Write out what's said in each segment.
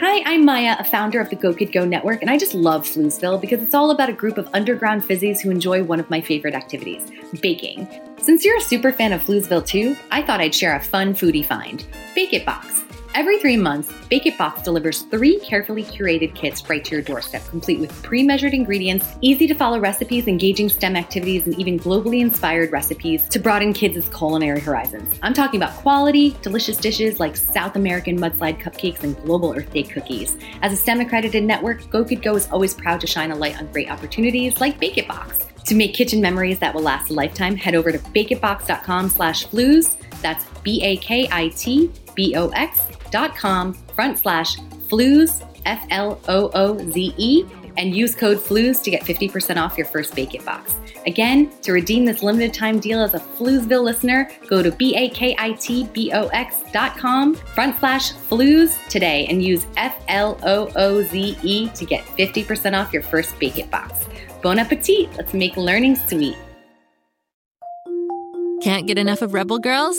Hi, I'm Maya, a founder of the Go Kid Go Network, and I just love Floozeville because it's all about a group of underground fizzies who enjoy one of my favorite activities baking. Since you're a super fan of Floozeville too, I thought I'd share a fun foodie find Bake It Box. Every three months, Bake It Box delivers three carefully curated kits right to your doorstep, complete with pre measured ingredients, easy to follow recipes, engaging STEM activities, and even globally inspired recipes to broaden kids' culinary horizons. I'm talking about quality, delicious dishes like South American mudslide cupcakes and global Earth Day cookies. As a STEM accredited network, Go Kid Go is always proud to shine a light on great opportunities like Bake It Box. To make kitchen memories that will last a lifetime, head over to bakeitbox.com slash flooze. That's B-A-K-I-T-B-O-X dot com front slash flooze, F L O O Z E, and use code FLOOZE to get 50% off your first Bake It box. Again, to redeem this limited time deal as a Floozeville listener, go to B-A-K-I-T-B-O-X dot com front slash flooze today and use F L O O Z E to get 50% off your first Bake It box. Bon appetit! Let's make learning sweet. Can't get enough of Rebel Girls?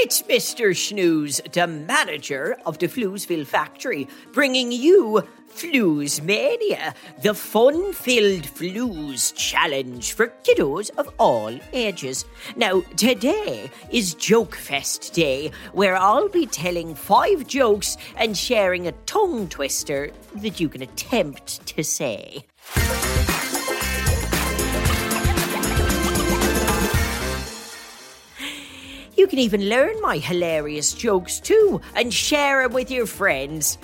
It's Mr. Shnews, the manager of the Floozeville factory, bringing you Flooze Mania, the fun filled Flooze challenge for kiddos of all ages. Now, today is Joke Fest Day, where I'll be telling five jokes and sharing a tongue twister that you can attempt to say. You can even learn my hilarious jokes too and share them with your friends.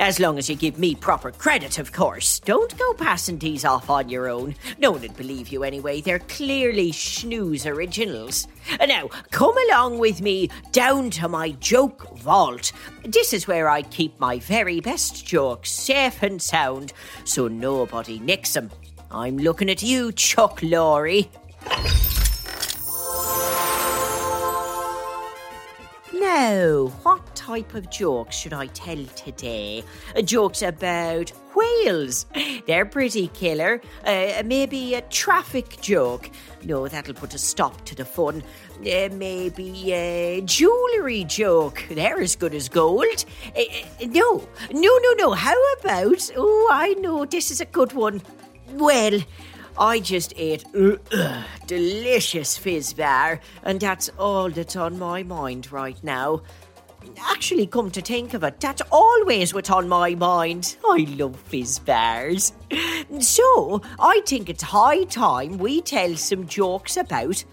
As long as you give me proper credit, of course. Don't go passing these off on your own. No one would believe you anyway. They're clearly Shnews originals. Now, come along with me down to my joke vault. This is where I keep my very best jokes safe and sound so nobody nicks them. I'm looking at you, Chuck Lorre. Now, what type of jokes should I tell today? Uh, jokes about whales. They're pretty killer. Uh, maybe a traffic joke. No, that'll put a stop to the fun. Uh, maybe a jewellery joke. They're as good as gold. Uh, uh, no, no, no, no. How about? Oh, I know this is a good one. Well, I just ate uh, uh, delicious fizz bar, and that's all that's on my mind right now. Actually, come to think of it, that's always what's on my mind. I love fizz bars. So, I think it's high time we tell some jokes about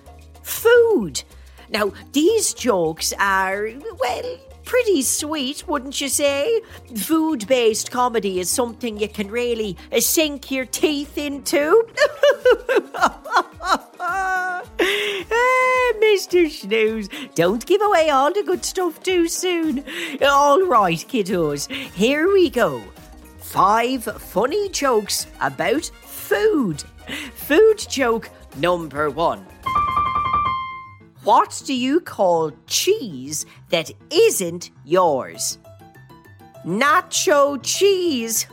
food. Now, these jokes are, well, pretty sweet, wouldn't you say? Food based comedy is something you can really uh, sink your teeth into. ah, Mr. Shnews, don't give away all the good stuff too soon. All right, kiddos, here we go. Five funny jokes about food. Food joke number one. What do you call cheese that isn't yours? Nacho cheese.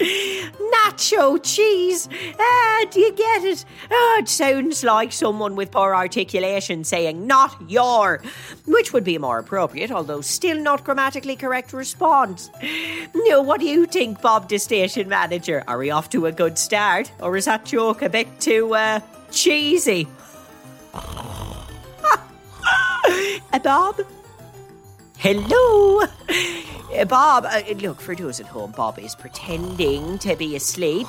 Nacho cheese. Ah, do you get it? Ah, it sounds like someone with poor articulation saying not your, which would be a more appropriate, although still not grammatically correct response. Now, what do you think, Bob, the station manager? Are we off to a good start, or is that joke a bit too uh, cheesy? uh, Bob? Hello? Uh, Bob, uh, look, for those at home, Bob is pretending to be asleep,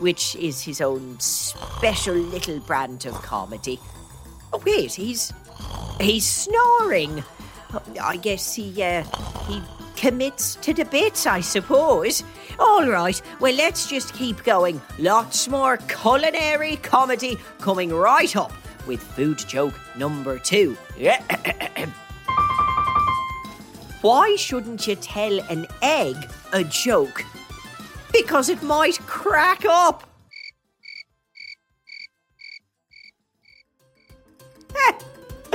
which is his own special little brand of comedy. Oh, wait, he's. he's snoring. I guess he, uh, he commits to the bits, I suppose. All right, well, let's just keep going. Lots more culinary comedy coming right up with food joke number two. Why shouldn't you tell an egg a joke? Because it might crack up.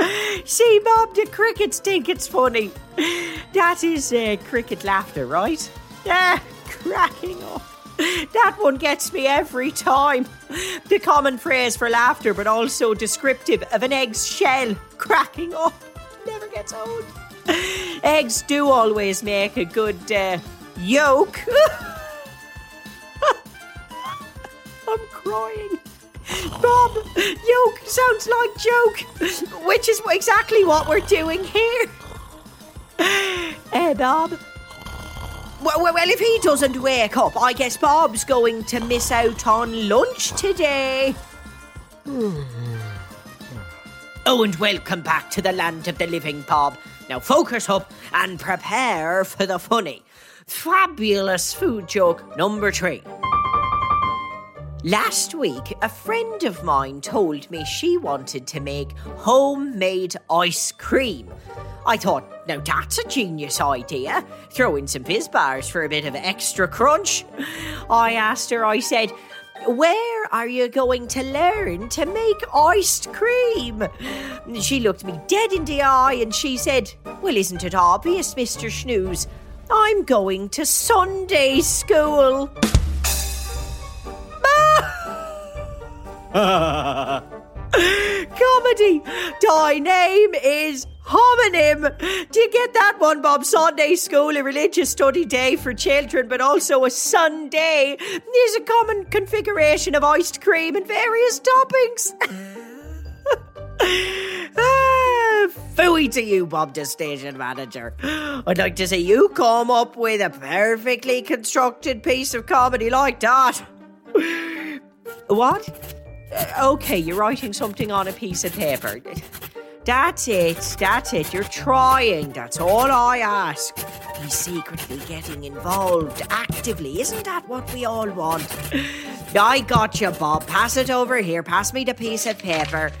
See, Bob, the crickets think it's funny. That is uh, cricket laughter, right? Yeah, cracking up. That one gets me every time. The common phrase for laughter, but also descriptive of an egg's shell cracking up. Never gets old. Eggs do always make a good uh, yolk. I'm crying. Bob, yolk sounds like joke, which is exactly what we're doing here. Hey, Bob. Well, well, well, if he doesn't wake up, I guess Bob's going to miss out on lunch today. Oh, and welcome back to the land of the living, Bob. Now focus up and prepare for the funny. Fabulous food joke number three. Last week, a friend of mine told me she wanted to make homemade ice cream. I thought, now that's a genius idea. Throw in some fizz bars for a bit of extra crunch. I asked her, I said, where are you going to learn to make iced cream? She looked me dead in the eye and she said, Well, isn't it obvious, Mr. Shnews? I'm going to Sunday school. Comedy! Thy name is homonym. Do you get that one, Bob? Sunday school, a religious study day for children, but also a Sunday There's a common configuration of iced cream and various toppings. ah, phooey to you, Bob, the station manager. I'd like to see you come up with a perfectly constructed piece of comedy like that. what? Uh, okay, you're writing something on a piece of paper. That's it, that's it. You're trying. That's all I ask. He's secretly getting involved actively. Isn't that what we all want? I got you, Bob. Pass it over here. Pass me the piece of paper.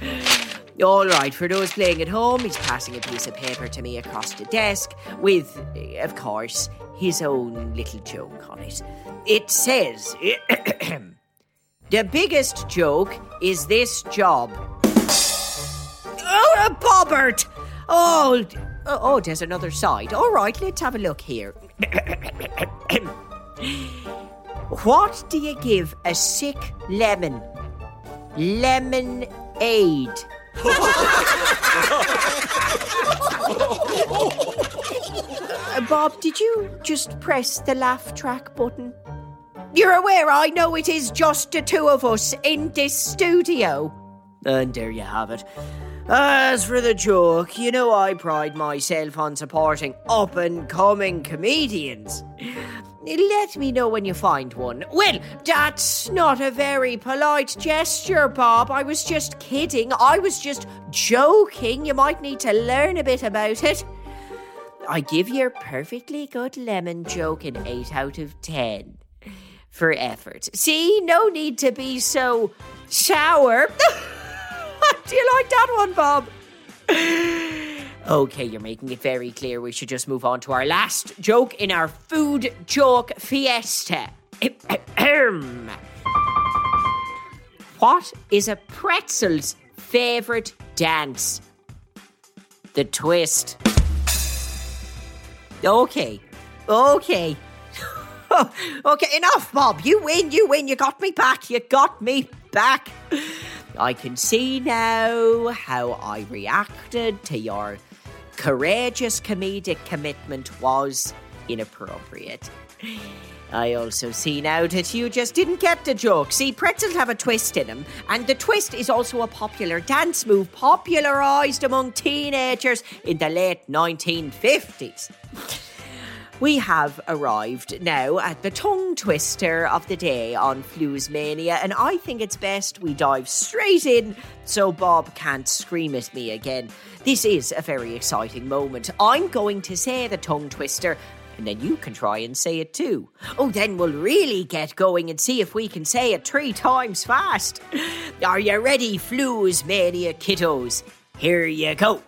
All right, for those playing at home, he's passing a piece of paper to me across the desk with, eh, of course, his own little joke on it. It says. The biggest joke is this job. Bobbert! Oh, oh, oh, there's another side. All right, let's have a look here. what do you give a sick lemon? Lemon aid. Uh, Bob, did you just press the laugh track button? You're aware, I know it is just the two of us in this studio. And there you have it. As for the joke, you know I pride myself on supporting up and coming comedians. Let me know when you find one. Well, that's not a very polite gesture, Bob. I was just kidding. I was just joking. You might need to learn a bit about it. I give your perfectly good lemon joke an 8 out of 10 for effort. See, no need to be so sour. Do you like that one, Bob? Okay, you're making it very clear. We should just move on to our last joke in our food joke fiesta. what is a pretzel's favorite dance? The twist. Okay, okay. okay, enough, Bob. You win, you win. You got me back. You got me back. I can see now how I reacted to your courageous comedic commitment was inappropriate. I also see now that you just didn't get the joke. See, pretzels have a twist in them, and the twist is also a popular dance move popularised among teenagers in the late 1950s. We have arrived now at the tongue twister of the day on Flooze Mania, and I think it's best we dive straight in so Bob can't scream at me again. This is a very exciting moment. I'm going to say the tongue twister and then you can try and say it too. Oh, then we'll really get going and see if we can say it three times fast. Are you ready, Flooze Mania kiddos? Here you go.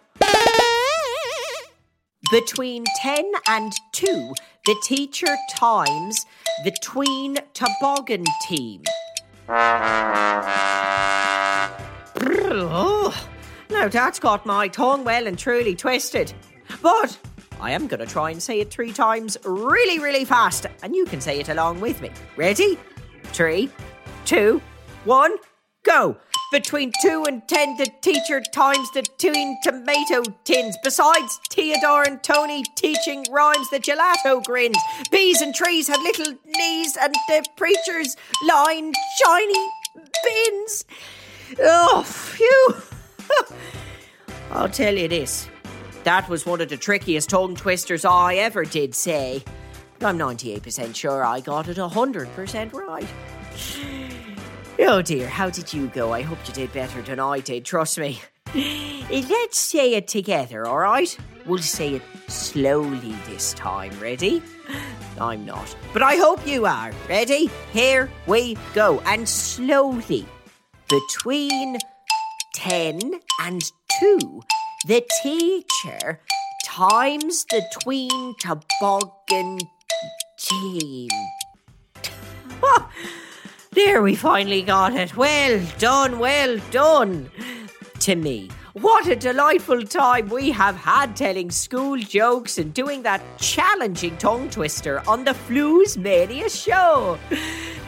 Between 10 and 2, the teacher times the tween toboggan team. Now that's got my tongue well and truly twisted. But I am going to try and say it three times really, really fast, and you can say it along with me. Ready? Three, two, one, go. Between two and ten, the teacher times the tween tomato tins. Besides Theodore and Tony teaching rhymes, the gelato grins. Bees and trees had little knees, and the preachers lined shiny bins. Oh, phew. I'll tell you this. That was one of the trickiest tongue twisters I ever did say. I'm 98% sure I got it 100% right. Oh dear, how did you go? I hope you did better than I did, trust me. Eh, let's say it together, alright? We'll say it slowly this time, ready? I'm not, but I hope you are. Ready? Here we go. And slowly, between 10 and 2, the teacher times the tween toboggan team. We finally got it. Well done, well done. To me. What a delightful time we have had telling school jokes and doing that challenging tongue twister on the Flooze Mania show.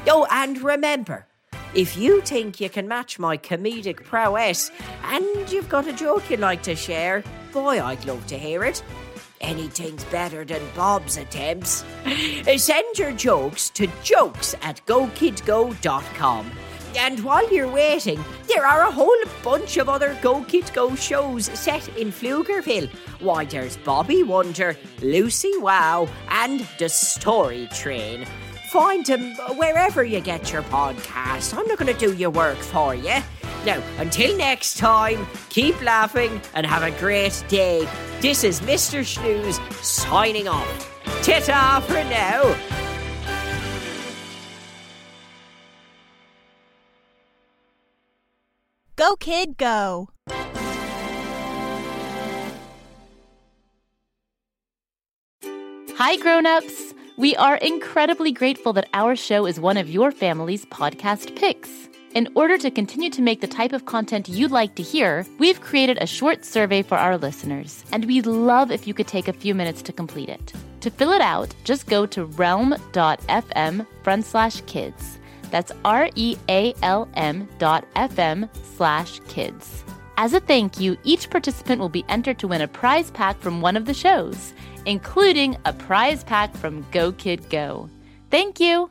Oh, and remember, if you think you can match my comedic prowess and you've got a joke you'd like to share, boy, I'd love to hear it. Anything's better than Bob's attempts. Send your jokes to jokes at gokidgo.com. And while you're waiting, there are a whole bunch of other Go Kid Go shows set in Floozeville. Why, there's Bobby Wonder, Lucy Wow, and The Story Train. Find them wherever you get your podcast. I'm not going to do your work for you. Now, until next time, keep laughing and have a great day. This is Mr. Shnews signing off. Ta-ta for now. Go, kid, go. Hi, grown-ups. We are incredibly grateful that our show is one of your family's podcast picks. In order to continue to make the type of content you'd like to hear, we've created a short survey for our listeners, and we'd love if you could take a few minutes to complete it. To fill it out, just go to realm.fm front slash kids. That's R E A L M dot FM slash kids. As a thank you, each participant will be entered to win a prize pack from one of the shows, including a prize pack from Go Kid Go. Thank you.